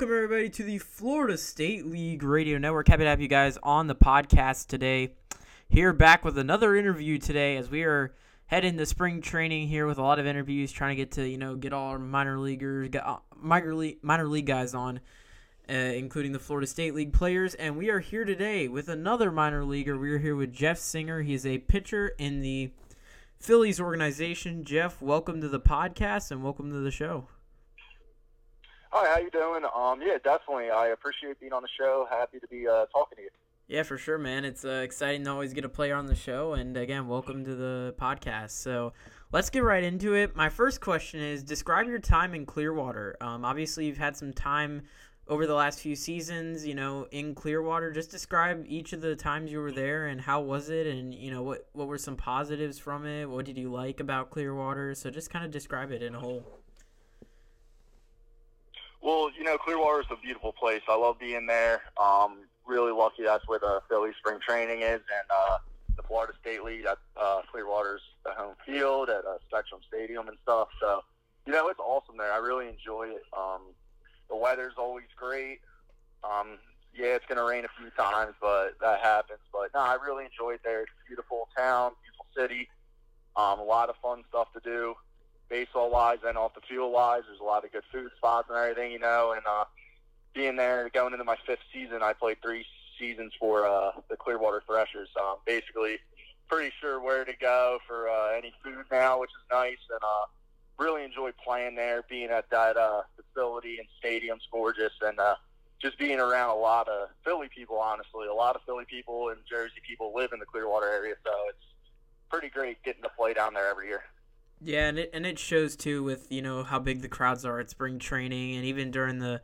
Welcome everybody to the Florida State League Radio Network. Happy to have you guys on the podcast today. Here back with another interview today as we are heading to spring training here with a lot of interviews, trying to get to you know get all our minor leaguers, uh, minor league minor league guys on, uh, including the Florida State League players. And we are here today with another minor leaguer. We are here with Jeff Singer. He's a pitcher in the Phillies organization. Jeff, welcome to the podcast and welcome to the show. Hi, how you doing? Um, yeah, definitely. I appreciate being on the show. Happy to be uh, talking to you. Yeah, for sure, man. It's uh, exciting to always get a player on the show. And again, welcome to the podcast. So let's get right into it. My first question is describe your time in Clearwater. Um, obviously, you've had some time over the last few seasons, you know, in Clearwater. Just describe each of the times you were there and how was it, and you know what what were some positives from it. What did you like about Clearwater? So just kind of describe it in a whole. Well, you know, Clearwater is a beautiful place. I love being there. Um, really lucky that's where the Philly spring training is, and uh, the Florida State League at uh, Clearwater's the home field at uh, Spectrum Stadium and stuff. So, you know, it's awesome there. I really enjoy it. Um, the weather's always great. Um, yeah, it's to rain a few times, but that happens. But no, I really enjoy it there. It's a beautiful town, beautiful city. Um, a lot of fun stuff to do baseball wise and off the field wise. There's a lot of good food spots and everything, you know. And uh, being there, going into my fifth season, I played three seasons for uh, the Clearwater Threshers. So basically pretty sure where to go for uh, any food now, which is nice. And uh, really enjoy playing there, being at that uh, facility and stadium's gorgeous, and uh, just being around a lot of Philly people. Honestly, a lot of Philly people and Jersey people live in the Clearwater area, so it's pretty great getting to play down there every year. Yeah, and it and it shows too with you know how big the crowds are at spring training, and even during the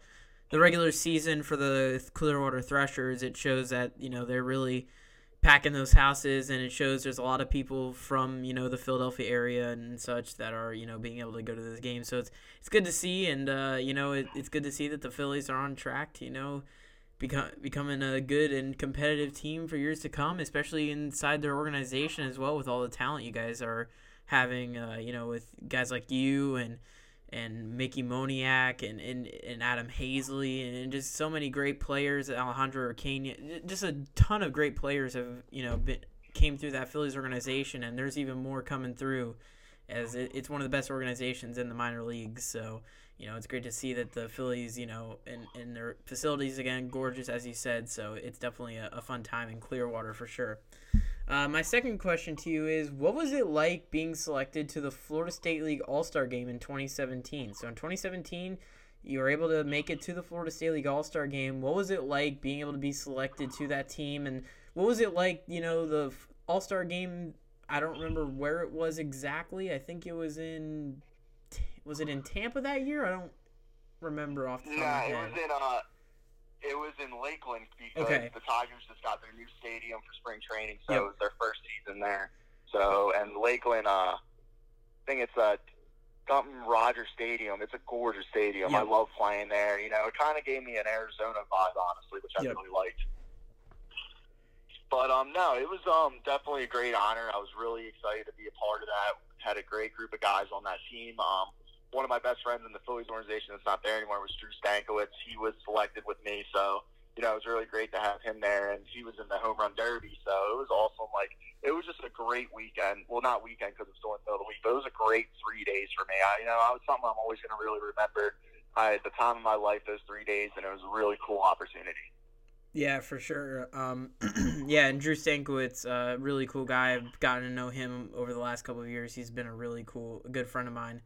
the regular season for the Clearwater Threshers, it shows that you know they're really packing those houses, and it shows there's a lot of people from you know the Philadelphia area and such that are you know being able to go to this game. So it's it's good to see, and uh, you know it, it's good to see that the Phillies are on track you know become becoming a good and competitive team for years to come, especially inside their organization as well with all the talent you guys are having uh, you know with guys like you and and Mickey Moniak and, and, and Adam Haseley and just so many great players Alejandro Requena just a ton of great players have you know been, came through that Phillies organization and there's even more coming through as it, it's one of the best organizations in the minor leagues so you know it's great to see that the Phillies you know and, and their facilities again gorgeous as you said so it's definitely a, a fun time in Clearwater for sure. Uh, my second question to you is What was it like being selected to the Florida State League All Star game in 2017? So, in 2017, you were able to make it to the Florida State League All Star game. What was it like being able to be selected to that team? And what was it like, you know, the All Star game? I don't remember where it was exactly. I think it was in. Was it in Tampa that year? I don't remember off the top yeah, of my head. head. it was in uh, it was in Lakeland because Okay. the Tigers just got their new stadium for spring training, so Yep. it was their first season there. So and Lakeland, uh, I think it's a something Rogers Stadium. It's a gorgeous stadium. I love playing there. You know, it kind of gave me an Arizona vibe, honestly, which I Yep. really liked. But um, no, it was um definitely a great honor. I was really excited to be a part of that. Had a great group of guys on that team. Um, one of my best friends in the Phillies organization that's not there anymore was Drew Stankiewicz. He was selected with me, so you know it was really great to have him there. And he was in the home run derby, so it was awesome. Like it was just a great weekend. Well, not weekend because it's still in the middle of the week, but it was a great three days for me. I, you know, I was something I'm always going to really remember. I had the time of my life those three days, and it was a really cool opportunity. Yeah, for sure. Um, yeah, and Drew Stankiewicz, uh, really cool guy. I've gotten to know him over the last couple of years. He's been a really cool, good friend of mine.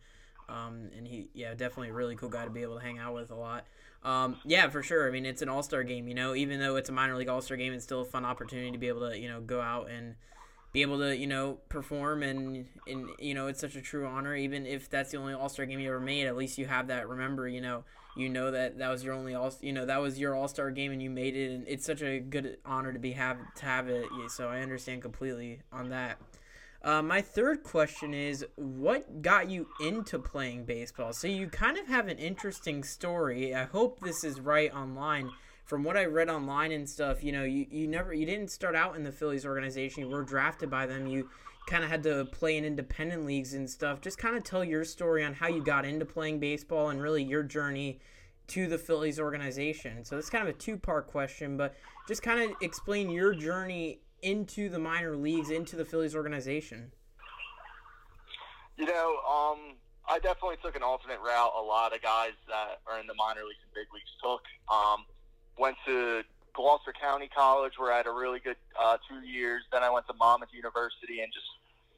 Um, and he, yeah, definitely a really cool guy to be able to hang out with a lot. Um, yeah, for sure. I mean, it's an All Star game. You know, even though it's a minor league All Star game, it's still a fun opportunity to be able to, you know, go out and be able to, you know, perform and and you know, it's such a true honor. Even if that's the only All Star game you ever made, at least you have that. Remember, you know, you know that that was your only all, you know, that was your All Star game and you made it, and it's such a good honor to be have to have it. So I understand completely on that. Uh, my third question is what got you into playing baseball? So you kind of have an interesting story. I hope this is right online. From what I read online and stuff, you know, you, you never you didn't start out in the Phillies organization. You were drafted by them. You kind of had to play in independent leagues and stuff. Just kind of tell your story on how you got into playing baseball and really your journey to the Phillies organization. So it's kind of a two part question, but just kind of explain your journey into the minor leagues, into the Phillies organization. You know, um, I definitely took an alternate route. A lot of guys that are in the minor leagues and big leagues took. Um, went to Gloucester County College, where I had a really good uh, two years. Then I went to Monmouth University, and just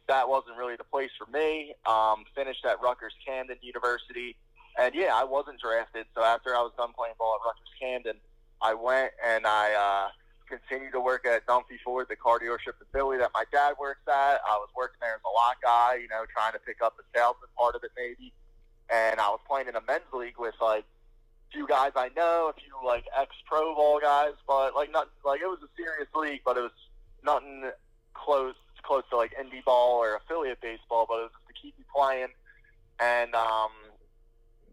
that wasn't really the place for me. Um, finished at Rutgers Camden University, and yeah, I wasn't drafted. So after I was done playing ball at Rutgers Camden, I went and I uh, continued to work at Dunphy Ford, the car dealership Philly that my dad works at. I was working there as a lot guy, you know, trying to pick up the salesman part of it maybe. And I was playing in a men's league with like few guys I know, a few like ex pro ball guys, but like not like it was a serious league, but it was nothing close close to like indie ball or affiliate baseball, but it was just to keep me playing. And um,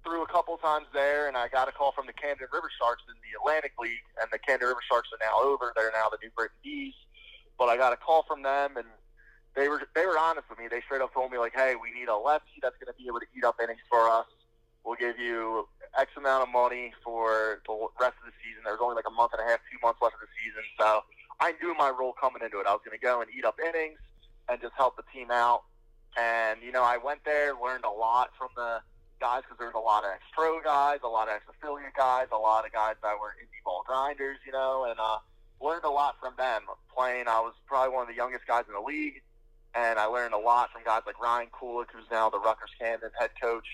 threw a couple times there, and I got a call from the Camden River Sharks in the Atlantic League, and the Camden River Sharks are now over. They're now the New Britain Bees. But I got a call from them, and they were they were honest with me. They straight up told me like, "Hey, we need a lefty that's going to be able to eat up innings for us. We'll give you X amount of money for the rest of the season. There was only like a month and a half, two months left of the season, so I knew my role coming into it. I was going to go and eat up innings and just help the team out. And you know, I went there, learned a lot from the guys because there's a lot of ex-pro guys, a lot of ex-affiliate guys, a lot of guys that were indie ball grinders, you know, and uh, learned a lot from them. Playing, I was probably one of the youngest guys in the league, and I learned a lot from guys like Ryan Kulik, who's now the Rutgers Camden head coach.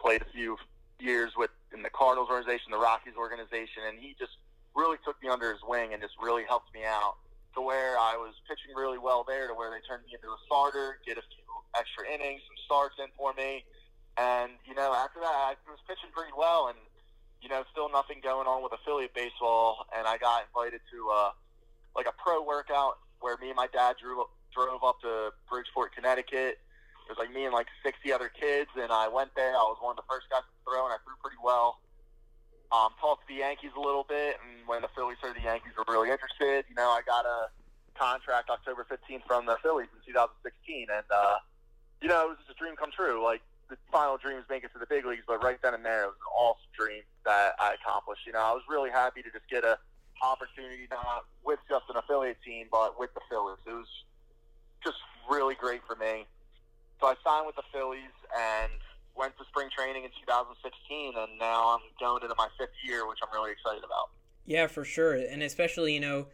Played a few years with in the Cardinals organization, the Rockies organization, and he just really took me under his wing and just really helped me out to where I was pitching really well there, to where they turned me into a starter, get a few extra innings, some starts in for me and, you know, after that, I was pitching pretty well and, you know, still nothing going on with affiliate baseball. And I got invited to, uh, like a pro workout where me and my dad drew, drove up to Bridgeport, Connecticut. It was like me and like 60 other kids. And I went there. I was one of the first guys to throw and I threw pretty well. Um, talked to the Yankees a little bit. And when the Phillies heard the Yankees were really interested, you know, I got a contract October 15th from the Phillies in 2016. And, uh, you know, it was just a dream come true. Like, the final dream was make it to the big leagues, but right then and there, it was an awesome dream that I accomplished. You know, I was really happy to just get a opportunity not with just an affiliate team, but with the Phillies. It was just really great for me. So I signed with the Phillies and went to spring training in 2016, and now I'm going into my fifth year, which I'm really excited about. Yeah, for sure, and especially you know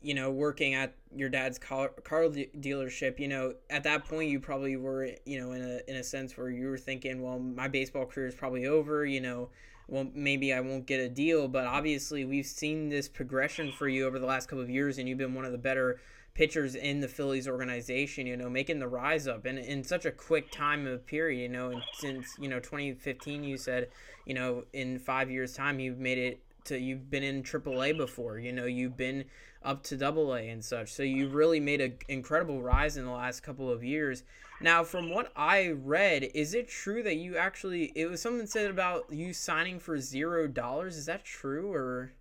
you know, working at your dad's car, car dealership, you know, at that point you probably were, you know, in a in a sense where you were thinking, well, my baseball career is probably over, you know, well maybe I won't get a deal, but obviously we've seen this progression for you over the last couple of years, and you've been one of the better pitchers in the Phillies organization, you know, making the rise up and in such a quick time of period, you know, and since, you know, 2015 you said, you know, in 5 years time you've made it to you've been in AAA before, you know, you've been up to double A and such. So you really made an incredible rise in the last couple of years. Now, from what I read, is it true that you actually it was something said about you signing for zero dollars? Is that true or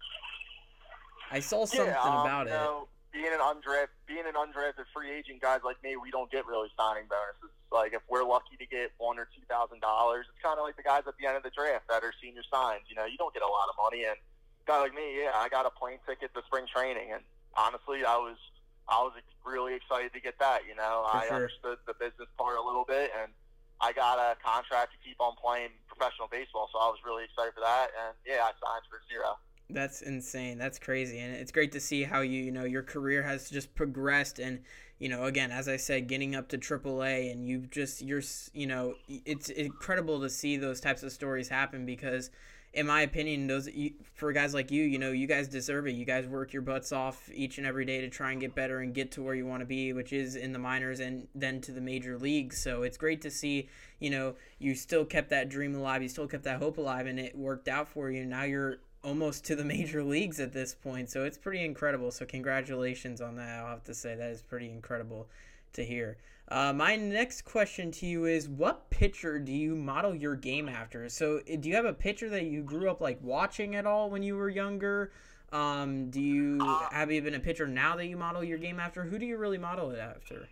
I saw something yeah, um, about it. Know, being an undrafted being an undrafted free agent, guys like me, we don't get really signing bonuses. Like if we're lucky to get one or two thousand dollars, it's kind of like the guys at the end of the draft that are senior signs. You know, you don't get a lot of money, and guy like me, yeah, I got a plane ticket to spring training, and honestly, I was I was really excited to get that. You know, For I sure. understood the business part a little bit, and I got a contract to keep on playing professional baseball, so I was really excited for that. And yeah, I signed for zero. That's insane. That's crazy, and it's great to see how you you know your career has just progressed, and you know again as I said, getting up to AAA, and you've just you're you know it's incredible to see those types of stories happen because in my opinion, those for guys like you, you know, you guys deserve it. You guys work your butts off each and every day to try and get better and get to where you want to be, which is in the minors and then to the major leagues. So it's great to see, you know, you still kept that dream alive, you still kept that hope alive, and it worked out for you. Now you're almost to the major leagues at this point. So it's pretty incredible. So congratulations on that. I'll have to say that is pretty incredible to hear. Uh, my next question to you is what pitcher do you model your game after? So, uh, do you have a pitcher that you grew up like watching at all when you were younger? Um, do you have even a pitcher now that you model your game after? Who do you really model it after?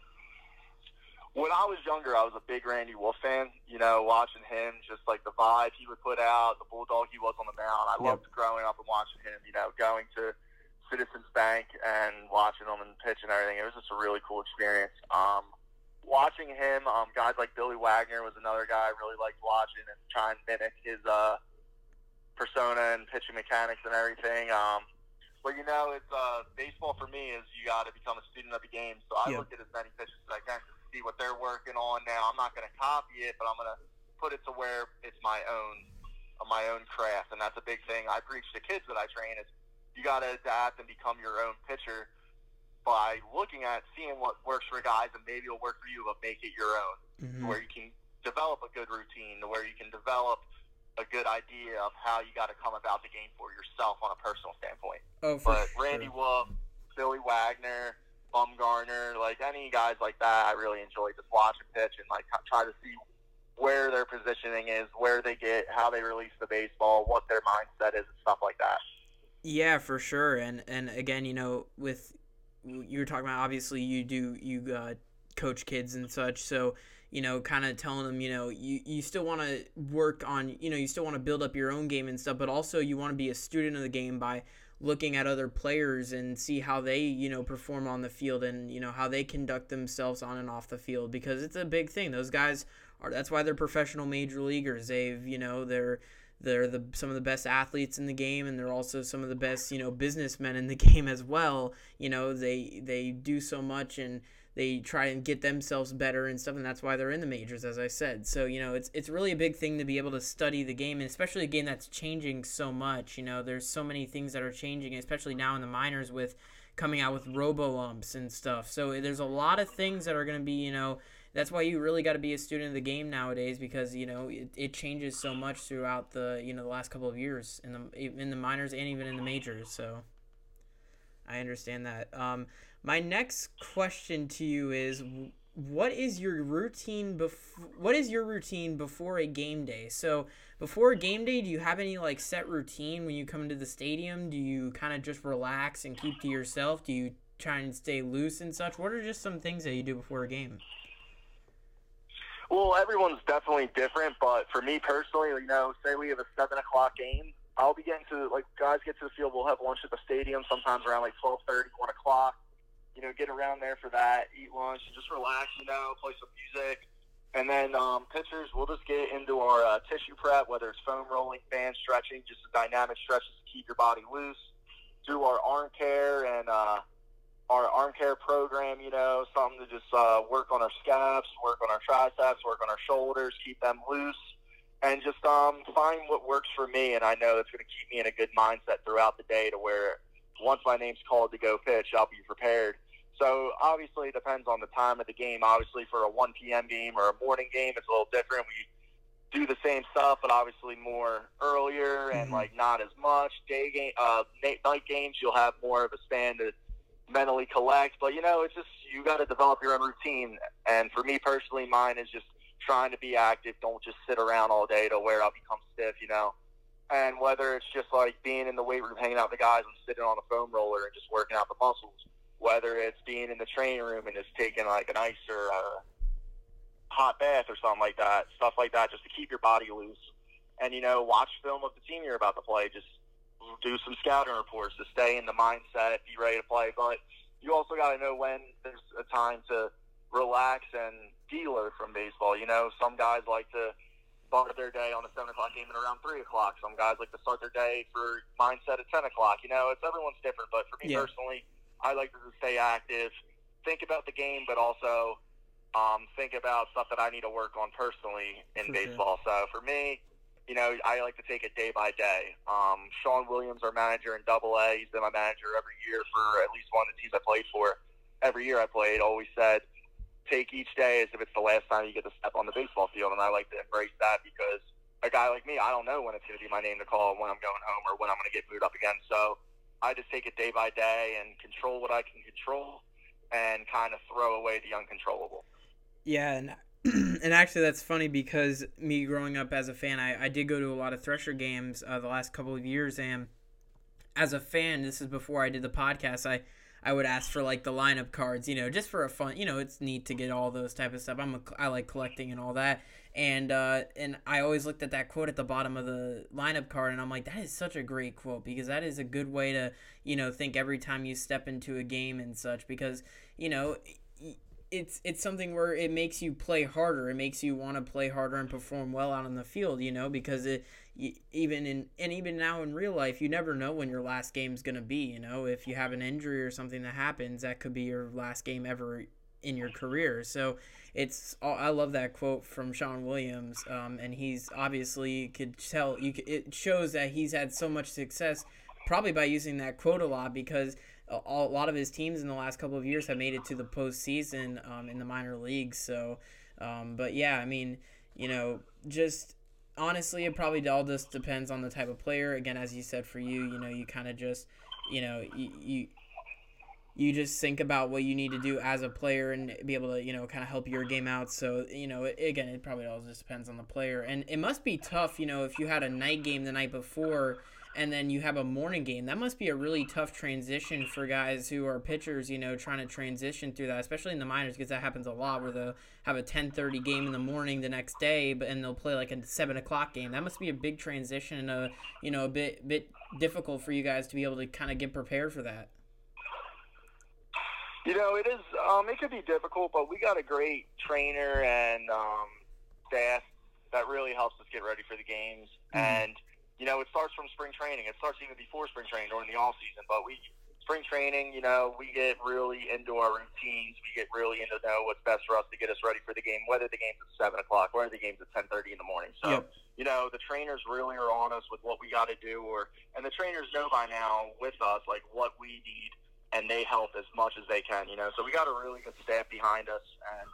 when I was younger, I was a big Randy Wolf fan. You know, watching him, just like the vibe he would put out, the bulldog he was on the mound. I yep. loved growing up and watching him. You know, going to Citizens Bank and watching him and pitch and everything. It was just a really cool experience. Um, watching him, um, guys like Billy Wagner was another guy I really liked watching and trying to mimic his uh, persona and pitching mechanics and everything. Um, but you know, it's uh, baseball for me is you got to become a student of the game. So I yep. look at as many pitches as I can see what they're working on now. I'm not going to copy it, but I'm going to put it to where it's my own, uh, my own craft, and that's a big thing. I preach to kids that I train is you got to adapt and become your own pitcher by looking at seeing what works for guys and maybe it'll work for you, but make it your own, mm-hmm. where you can develop a good routine, to where you can develop a good idea of how you got to come about the game for yourself on a personal standpoint. Oh, for but Randy. Wolf, Billy Wagner, Bumgarner, like any guys like that, I really enjoy just watching pitch and like try to see where their positioning is, where they get, how they release the baseball, what their mindset is, and stuff like that. Yeah, for sure. And and again, you know, with you were talking about, obviously you do you uh, coach kids and such, so you know, kind of telling them, you know, you, you still want to work on, you know, you still want to build up your own game and stuff, but also you want to be a student of the game by looking at other players and see how they you know perform on the field and you know how they conduct themselves on and off the field because it's a big thing those guys are that's why they're professional major leaguers they've you know they're they're the some of the best athletes in the game and they're also some of the best you know businessmen in the game as well. You know they they do so much and they try and get themselves better and stuff and that's why they're in the majors as i said. So you know it's it's really a big thing to be able to study the game and especially a game that's changing so much. You know there's so many things that are changing especially now in the minors with coming out with robo umps and stuff. So there's a lot of things that are going to be you know that's why you really got to be a student of the game nowadays because you know it, it changes so much throughout the you know the last couple of years in the in the minors and even in the majors so i understand that. Um, my next question to you is what is your routine before what is your routine before a game day? So before a game day do you have any like set routine when you come into the stadium? Do you kind of just relax and keep to yourself? Do you try and stay loose and such? What are just some things that you do before a game well everyone's definitely different but for me personally you know say we have a seven o'clock game i'll be getting to like guys get to the field we'll have lunch at the stadium sometimes around like twelve thirty, one o'clock you know, get around there for that, eat lunch, and just relax, you know, play some music. And then um, pitchers, we'll just get into our uh, tissue prep, whether it's foam rolling, fan stretching, just a dynamic stretches to keep your body loose. Do our arm care and uh, our arm care program, you know, something to just uh, work on our scaps, work on our triceps, work on our shoulders, keep them loose, and just um, find what works for me. And I know it's going to keep me in a good mindset throughout the day to where once my name's called to go pitch, I'll be prepared so obviously it depends on the time of the game. Obviously for a 1 p.m. game or a morning game, it's a little different. We do the same stuff, but obviously more earlier and mm-hmm. like not as much. Day game, uh, night games, you'll have more of a span to mentally collect. But you know, it's just you got to develop your own routine. And for me personally, mine is just trying to be active. Don't just sit around all day to where I'll become stiff. You know. And whether it's just like being in the weight room, hanging out with the guys, and sitting on a foam roller and just working out the muscles, whether it's being in the training room and just taking like an ice or a hot bath or something like that, stuff like that, just to keep your body loose. And you know, watch film of the team you're about to play. Just do some scouting reports to stay in the mindset, be ready to play. But you also got to know when there's a time to relax and deload from baseball. You know, some guys like to start their day on a seven o'clock game at around three o'clock. Some guys like to start their day for mindset at ten o'clock. You know, it's everyone's different. But for me yeah. personally, I like to stay active, think about the game, but also um, think about stuff that I need to work on personally in for baseball. Sure. So for me, you know, I like to take it day by day. Um, Shawn Williams, our manager in Double A, he's been my manager every year for at least one of the teams I played for. Every year I played, always said, take each day as if it's the last time you get to step on the baseball field, and I like to embrace that because a guy like me, I don't know when it's going to be my name to call when I'm going home or when I'm going to get moved up again. So I just take it day by day and control what I can control and kind of throw away the uncontrollable. Yeah, and and actually that's funny because me growing up as a fan, I, I did go to a lot of Thresher games uh, the last couple of years, and as a fan, this is before I did the podcast. I I would ask for like the lineup cards, you know, just for a fun, you know, it's neat to get all those type of stuff. I'm a, I like collecting and all that. And uh, and I always looked at that quote at the bottom of the lineup card, and I'm like, that is such a great quote because that is a good way to, you know, think every time you step into a game and such. Because you know, it's it's something where it makes you play harder. It makes you want to play harder and perform well out on the field. You know, because it even in and even now in real life, you never know when your last game's gonna be. You know, if you have an injury or something that happens, that could be your last game ever in your career. So it's I love that quote from Shawn Williams, um, and he's obviously could tell you. It shows that he's had so much success, probably by using that quote a lot because a, lot of his teams in the last couple of years have made it to the postseason um, in the minor leagues. So, um, but yeah, I mean, you know, just honestly, it probably all just depends on the type of player. Again, as you said, for you, you know, you kind of just, you know, you, you you just think about what you need to do as a player and be able to you know kind of help your game out so you know again it probably all just depends on the player and it must be tough you know if you had a night game the night before and then you have a morning game. That must be a really tough transition for guys who are pitchers, you know, trying to transition through that, especially in the minors, because that happens a lot where they'll have a 10:30 game in the morning the next day, but and they'll play like a seven o'clock game. That must be a big transition and a you know a bit bit difficult for you guys to be able to kind of get prepared for that. You know, it is. Um, it could be difficult, but we got a great trainer and um, staff that really helps us get ready for the games mm-hmm. and you know, it starts from spring training. It starts even before spring training during the off season. But we spring training, you know, we get really into our routines. We get really into know what's best for us to get us ready for the game, whether the game's at seven o'clock, whether the game's at ten thirty in the morning. So, yep. you know, the trainers really are on us with what we got to do, or and the trainers know by now with us like what we need, and they help as much as they can. You know, so we got a really good staff behind us, and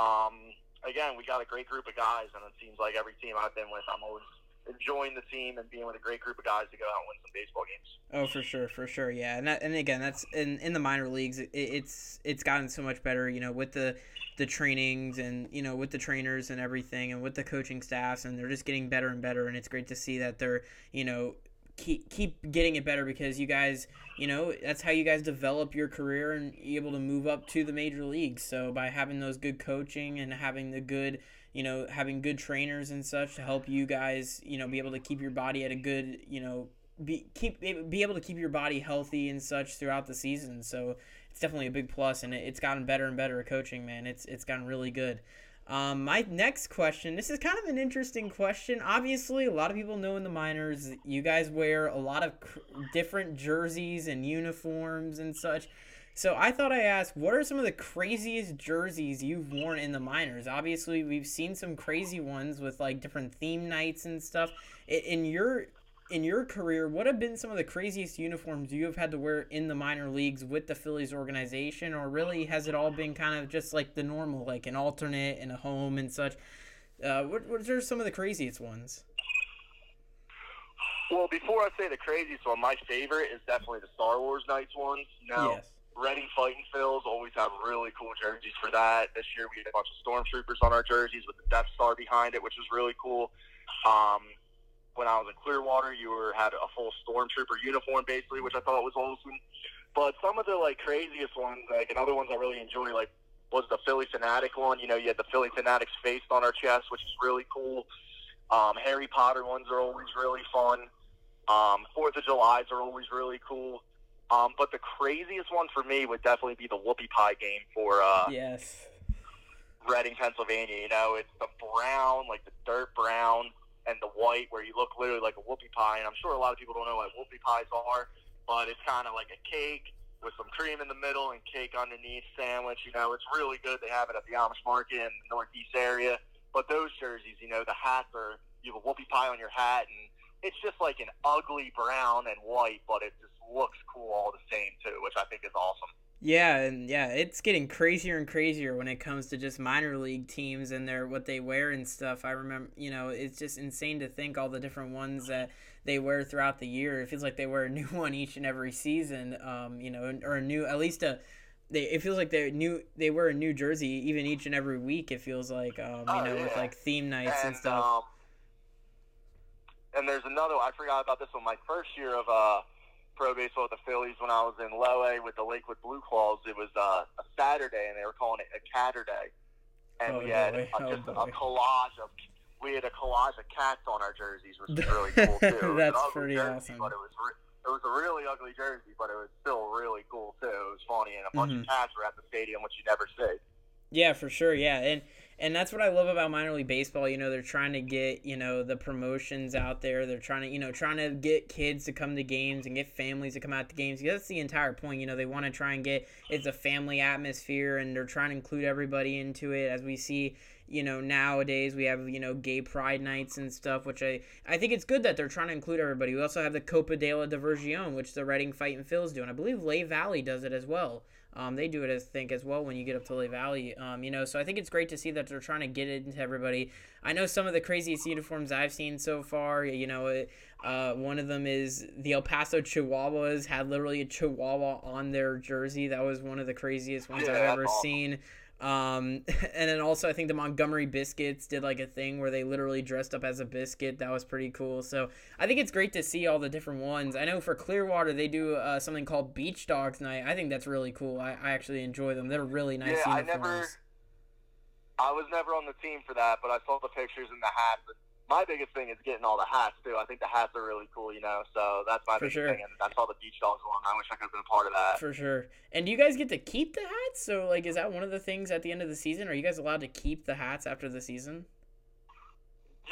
um, again, we got a great group of guys, and it seems like every team I've been with, I'm always enjoying the team and being with a great group of guys to go out and win some baseball games. Oh, for sure, for sure, yeah. And that, and again, that's in in the minor leagues. It, it's it's gotten so much better, you know, with the the trainings and you know with the trainers and everything, and with the coaching staffs, and they're just getting better and better. And it's great to see that they're you know keep keep getting it better because you guys, you know, that's how you guys develop your career and able to move up to the major leagues. So by having those good coaching and having the good you know, having good trainers and such to help you guys, you know, be able to keep your body at a good, you know, be keep be able to keep your body healthy and such throughout the season. So it's definitely a big plus, and it's gotten better and better at coaching. Man, it's it's gotten really good. Um, my next question. This is kind of an interesting question. Obviously, a lot of people know in the minors, you guys wear a lot of cr- different jerseys and uniforms and such. So I thought I asked, what are some of the craziest jerseys you've worn in the minors? Obviously, we've seen some crazy ones with like different theme nights and stuff. In your in your career, what have been some of the craziest uniforms you have had to wear in the minor leagues with the Phillies organization, or really has it all been kind of just like the normal, like an alternate and a home and such? Uh, what, what are some of the craziest ones? Well, before I say the craziest one, my favorite is definitely the Star Wars Nights ones. No, yes. Reading Fighting Phils always have really cool jerseys for that. This year we had a bunch of stormtroopers on our jerseys with the Death Star behind it, which was really cool. Um, when I was in Clearwater, you were had a full stormtrooper uniform basically, which I thought was awesome. But some of the like craziest ones, like and other ones I really enjoy, like was the Phillie Phanatic one. You know, you had the Phillie Phanatic's face on our chest, which is really cool. Um, Harry Potter ones are always really fun. Um, Fourth of July's are always really cool. Um, but the craziest one for me would definitely be the whoopie pie game for uh, yes, Reading, Pennsylvania. You know, it's the brown, like the dirt brown, and the white, where you look literally like a whoopie pie. And I'm sure a lot of people don't know what whoopie pies are, but it's kind of like a cake with some cream in the middle and cake underneath sandwich. You know, it's really good. They have it at the Amish market in the Northeast area. But those jerseys, you know, the hats are you have a whoopie pie on your hat, and it's just like an ugly brown and white, but it just looks cool all the same too, which I think is awesome. Yeah, and yeah, it's getting crazier and crazier when it comes to just minor league teams and their what they wear and stuff. I remember, you know, it's just insane to think all the different ones that they wear throughout the year. It feels like they wear a new one each and every season. Um, you know, or a new at least a they it feels like they new they wear a new jersey even each and every week. It feels like um, you oh, know yeah. with like theme nights and, and stuff. Um, and there's another. one. I forgot about this one. My first year of uh pro baseball with the Phillies when I was in low A with the Lakewood Blue Claws. It was uh, a Saturday, and they were calling it a Catterday, and Oh, we had Oh, just a collage of we had a collage of cats on our jerseys, which was really cool too. That's pretty jersey, awesome. But it was re- it was a really ugly jersey, but it was still really cool too. It was funny, and a bunch Mhm. of cats were at the stadium, which you never see. Yeah, for sure. Yeah, and and that's what I love about minor league baseball. You know, they're trying to get you know the promotions out there. They're trying to you know trying to get kids to come to games and get families to come out to games. Because that's the entire point. You know, they want to try and get it's a family atmosphere, and they're trying to include everybody into it. As we see, you know, nowadays we have you know gay pride nights and stuff, which I I think it's good that they're trying to include everybody. We also have the Copa de la Diversion, which the Reading Fightin Phils do, and I believe Lehigh Valley does it as well. Um, they do it, I think, as well when you get up to Lehigh Valley. Um, you know, so I think it's great to see that they're trying to get it into everybody. I know some of the craziest uniforms I've seen so far. You know, uh, one of them is the El Paso Chihuahuas had literally a Chihuahua on their jersey. That was one of the craziest ones Yeah, I've ever awesome. seen. Um, and then also I think the Montgomery Biscuits did like a thing where they literally dressed up as a biscuit. That was pretty cool. So I think it's great to see all the different ones. I know for Clearwater they do uh, something called Beach Dogs Night. I think that's really cool. I, I actually enjoy them. They're really nice yeah, I uniforms. never. I was never on the team for that, but I saw the pictures and the hats. And my biggest thing is getting all the hats too. I think the hats are really cool, you know. So that's my For biggest sure. thing, and I saw the beach dogs one. I wish I could have been a part of that. For sure. And do you guys get to keep the hats? So like, is that one of the things at the end of the season? Are you guys allowed to keep the hats after the season?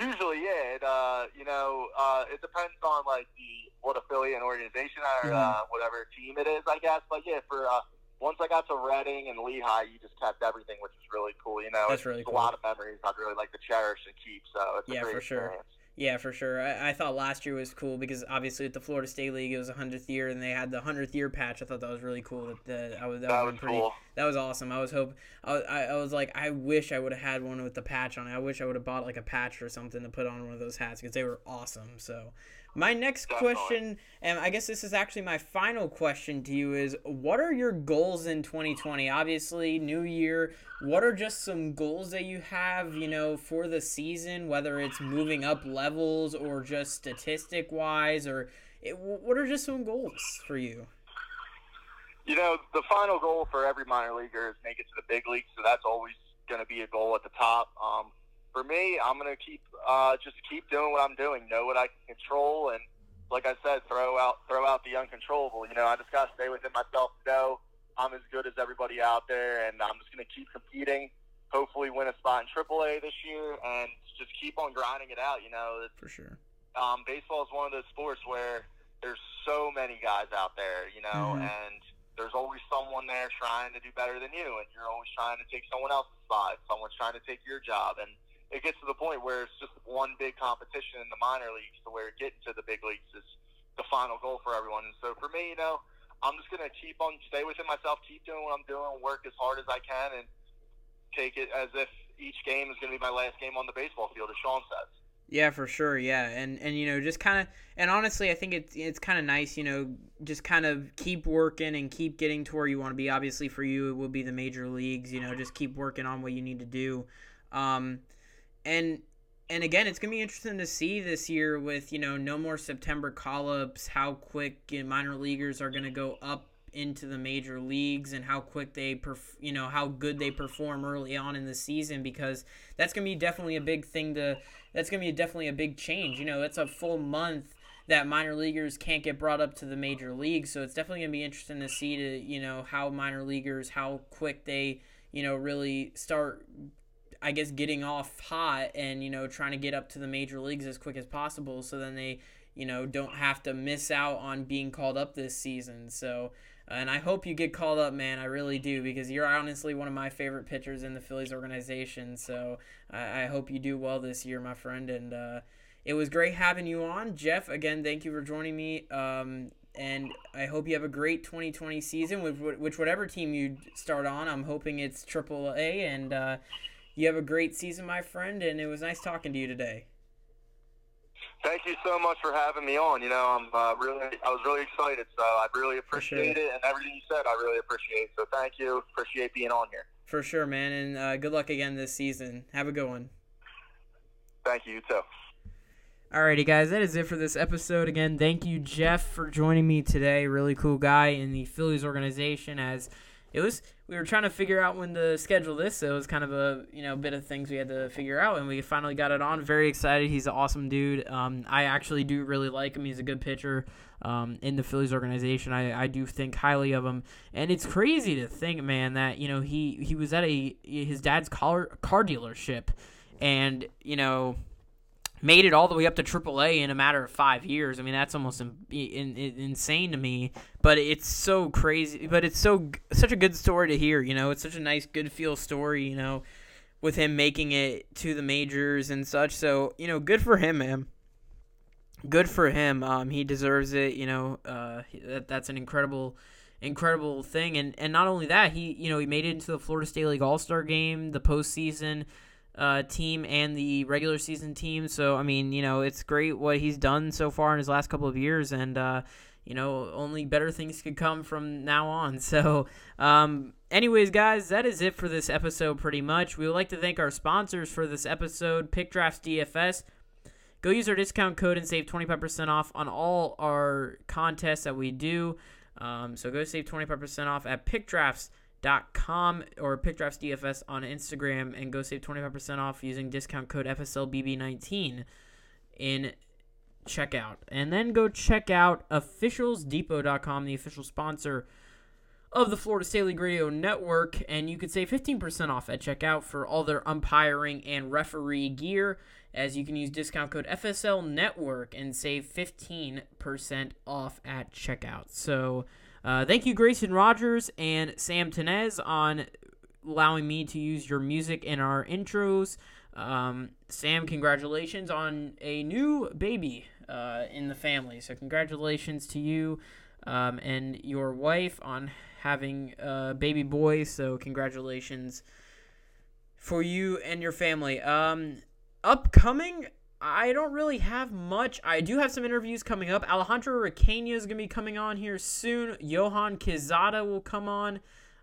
Usually, yeah. It, uh, you know, uh, it depends on like the what affiliate and organization or Mhm. uh, whatever team it is, I guess. But yeah, for uh, once I got to Reading and Lehigh, you just kept everything, which is really cool. You know, That's really it's cool. a lot of memories I'd really like to cherish and keep. So it's Yeah, a great for sure. experience. Yeah, for sure. I, I thought last year was cool because obviously at the Florida State League it was a hundredth year and they had the hundredth year patch. I thought that was really cool. That, that I was that, That was was pretty. cool. That was awesome. I was hope. I, I, I was like, I wish I would have had one with the patch on it. I wish I would have bought like a patch or something to put on one of those hats because they were awesome. So, my next Definitely. question, and I guess this is actually my final question to you, is what are your goals in 2020? Obviously, new year. What are just some goals that you have, you know, for the season? Whether it's moving up levels or just statistic wise, or it, what are just some goals for you? You know, the final goal for every minor leaguer is make it to the big leagues, so that's always going to be a goal at the top. Um, for me, I'm going to keep uh, just keep doing what I'm doing, know what I can control, and like I said, throw out throw out the uncontrollable. You know, I just got to stay within myself. Know I'm as good as everybody out there, and I'm just going to keep competing. Hopefully, win a spot in AAA this year, and just keep on grinding it out. You know, For sure. um, baseball is one of those sports where there's so many guys out there, you know, Mhm. and there's always someone there trying to do better than you, and you're always trying to take someone else's spot. Someone's trying to take your job, and it gets to the point where it's just one big competition in the minor leagues to where getting to the big leagues is the final goal for everyone. And so for me, you know, I'm just gonna keep on stay within myself, keep doing what I'm doing, work as hard as I can, and take it as if each game is gonna be my last game on the baseball field, as Shawn says. Yeah, for sure. Yeah, and and you know, just kind of, and honestly, I think it's it's kind of nice. You know, just kind of keep working and keep getting to where you want to be. Obviously, for you, it will be the major leagues. You know, just keep working on what you need to do. Um, and and again, it's gonna be interesting to see this year with you know no more September call ups, how quick minor leaguers are gonna go up into the major leagues and how quick they perf- you know how good they perform early on in the season because that's gonna be definitely a big thing to that's gonna be definitely a big change. You know it's a full month that minor leaguers can't get brought up to the major leagues so it's definitely gonna be interesting to see to you know how minor leaguers how quick they you know really start I guess getting off hot and you know trying to get up to the major leagues as quick as possible so then they you know don't have to miss out on being called up this season so and I hope you get called up, man. I really do because you're honestly one of my favorite pitchers in the Phillies organization. So I, I hope you do well this year, my friend. And uh, it was great having you on, Jeff. Again, thank you for joining me. Um, and I hope you have a great 2020 season with which whatever team you start on. I'm hoping it's AAA, and uh, you have a great season, my friend. And it was nice talking to you today. Thank you so much for having me on. You know, I'm uh, really, I was really excited, so I really appreciate it, and everything you said, I really appreciate. So thank you. Appreciate being on here. For sure, man. And uh, good luck again this season. Have a good one. Thank you you too. Alrighty, guys, that is it for this episode. Again, thank you, Jeff, for joining me today. Really cool guy in the Phillies organization. As it was, we were trying to figure out when to schedule this, so it was kind of a you know bit of things we had to figure out, and we finally got it on. Very excited. He's an awesome dude. Um, I actually do really like him. He's a good pitcher. Um, in the Phillies organization, I, I do think highly of him, and it's crazy to think, man, that you know he he was at a his dad's car car dealership, and you know made it all the way up to AAA in a matter of five years. I mean, that's almost in, in, in, insane to me. But it's so crazy. But it's so such a good story to hear. You know, it's such a nice, good feel story. You know, with him making it to the majors and such. So you know, good for him, man. Good for him. Um, he deserves it. You know, uh, that that's an incredible incredible thing and and not only that he you know he made it into the Florida State League All-Star game the postseason uh, team and the regular season team. So I mean, you know, it's great what he's done so far in his last couple of years, and uh, you know, only better things could come from now on. So, um, anyways, guys, that is it for this episode. Pretty much, we would like to thank our sponsors for this episode, Pick Drafts DFS. Go use our discount code and save 25% off on all our contests that we do. Um, so go save 25% off at Pick Drafts com or pickdraftsdfs on Instagram and go save 25% off using discount code FSLBB19 in checkout. And then go check out officialsdepot.com, the official sponsor of the Florida State League Radio Network, and you could save 15% off at checkout for all their umpiring and referee gear, as you can use discount code FSL Network and save 15% off at checkout. So, uh, thank you, Grayson Rogers and Sam Tenez, on allowing me to use your music in our intros. Um, Sam, congratulations on a new baby uh, in the family. So, congratulations to you um, and your wife on having a baby boy. So, congratulations for you and your family. Um, upcoming I don't really have much. I do have some interviews coming up. Alejandro Requena is going to be coming on here soon. Johan Quezada will come on.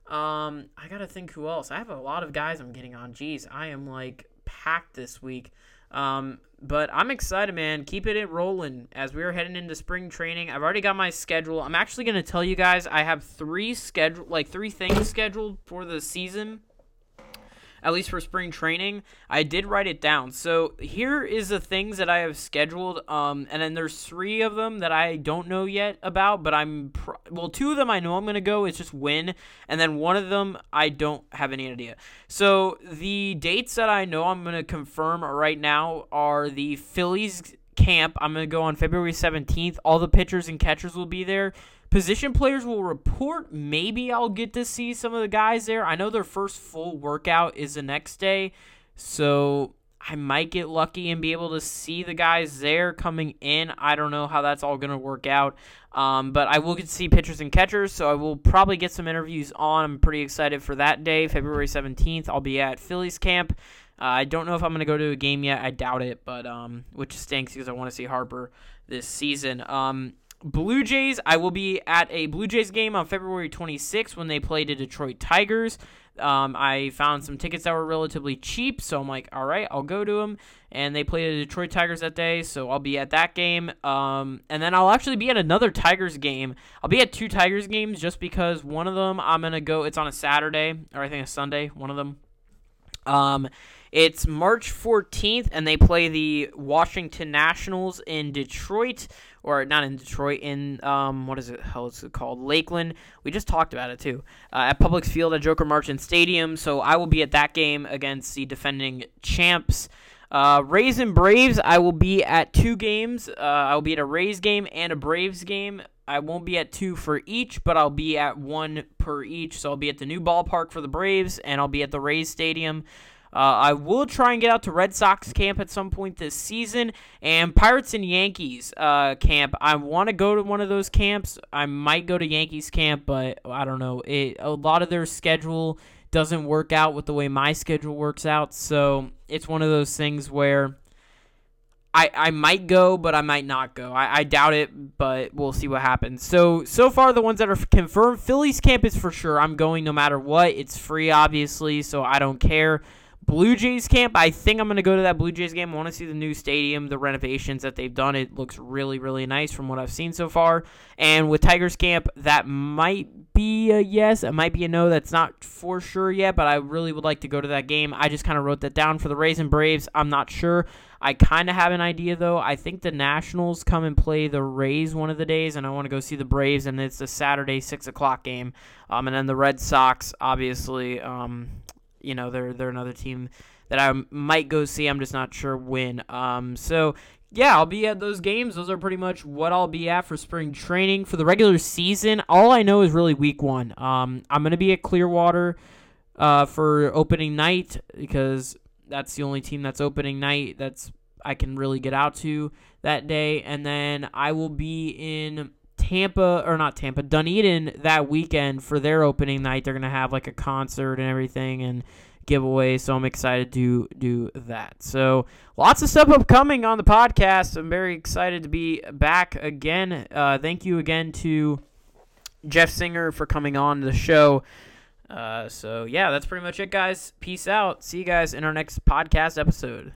Um, I got to think who else. I have a lot of guys I'm getting on. Jeez, I am like packed this week. Um, but I'm excited, man. Keep it rolling as we're heading into spring training. I've already got my schedule. I'm actually going to tell you guys I have three schedule like three things scheduled for the season at least for spring training. I did write it down. So here is the things that I have scheduled. Um, and then there's three of them that I don't know yet about, but I'm pr- well, two of them I know I'm gonna go. It's just when, and then one of them I don't have any idea. So the dates that I know I'm gonna confirm right now are the Phillies camp. I'm gonna go on February 17th. All the pitchers and catchers will be there. Position players will report. Maybe I'll get to see some of the guys there. I know their first full workout is the next day, so I might get lucky and be able to see the guys there coming in. I don't know how that's all going to work out. Um, but I will get to see pitchers and catchers, so I will probably get some interviews on. I'm pretty excited for that day, February 17th. I'll be at Phillies camp. Uh, I don't know if I'm going to go to a game yet. I doubt it, but um, which stinks because I want to see Harper this season. Um, Blue Jays, I will be at a Blue Jays game on February 26th when they play the Detroit Tigers. Um, I found some tickets that were relatively cheap, so I'm like, all right, I'll go to them. And they play the Detroit Tigers that day, so I'll be at that game. Um, and then I'll actually be at another Tigers game. I'll be at two Tigers games just because one of them I'm gonna go. It's on a Saturday or I think a Sunday. One of them. Um, it's March 14th, and they play the Washington Nationals in Detroit, or not in Detroit, in um, what is it? How is it called? Lakeland. We just talked about it too uh, at Publix Field at Joker Marchant Stadium. So I will be at that game against the defending champs. Uh, Rays and Braves, I will be at two games. Uh, I will be at a Rays game and a Braves game. I won't be at two for each, but I'll be at one per each. So I'll be at the new ballpark for the Braves, and I'll be at the Rays Stadium uh, I will try and get out to Red Sox camp at some point this season and Pirates and Yankees uh, camp. I want to go to one of those camps. I might go to Yankees camp, but I don't know. It a lot of their schedule doesn't work out with the way my schedule works out, so it's one of those things where. I, I might go, but I might not go. I, I doubt it, but we'll see what happens. So so far, the ones that are confirmed, Phillies camp is for sure. I'm going no matter what. It's free, obviously, so I don't care. Blue Jays camp, I think I'm going to go to that Blue Jays game. I want to see the new stadium, the renovations that they've done. It looks really, really nice from what I've seen so far. And with Tigers camp, that might be a yes. It might be a no. That's not for sure yet, but I really would like to go to that game. I just kind of wrote that down for the Rays and Braves. I'm not sure. I kind of have an idea though. I think the Nationals come and play the Rays one of the days, and I want to go see the Braves, and it's a Saturday six o'clock game. Um, and then the Red Sox, obviously, um, you know they're they're another team that I might go see. I'm just not sure when. Um, so yeah, I'll be at those games. Those are pretty much what I'll be at for spring training. For the regular season, all I know is really week one. Um, I'm gonna be at Clearwater uh, for opening night because that's the only team that's opening night that's I can really get out to that day. And then I will be in Tampa or not Tampa, Dunedin that weekend for their opening night. They're gonna have like a concert and everything and giveaway. So I'm excited to do that. So lots of stuff upcoming on the podcast. I'm very excited to be back again. Uh, thank you again to Jeff Singer for coming on the show. Uh, so yeah, that's pretty much it, guys. Peace out. See you guys in our next podcast episode.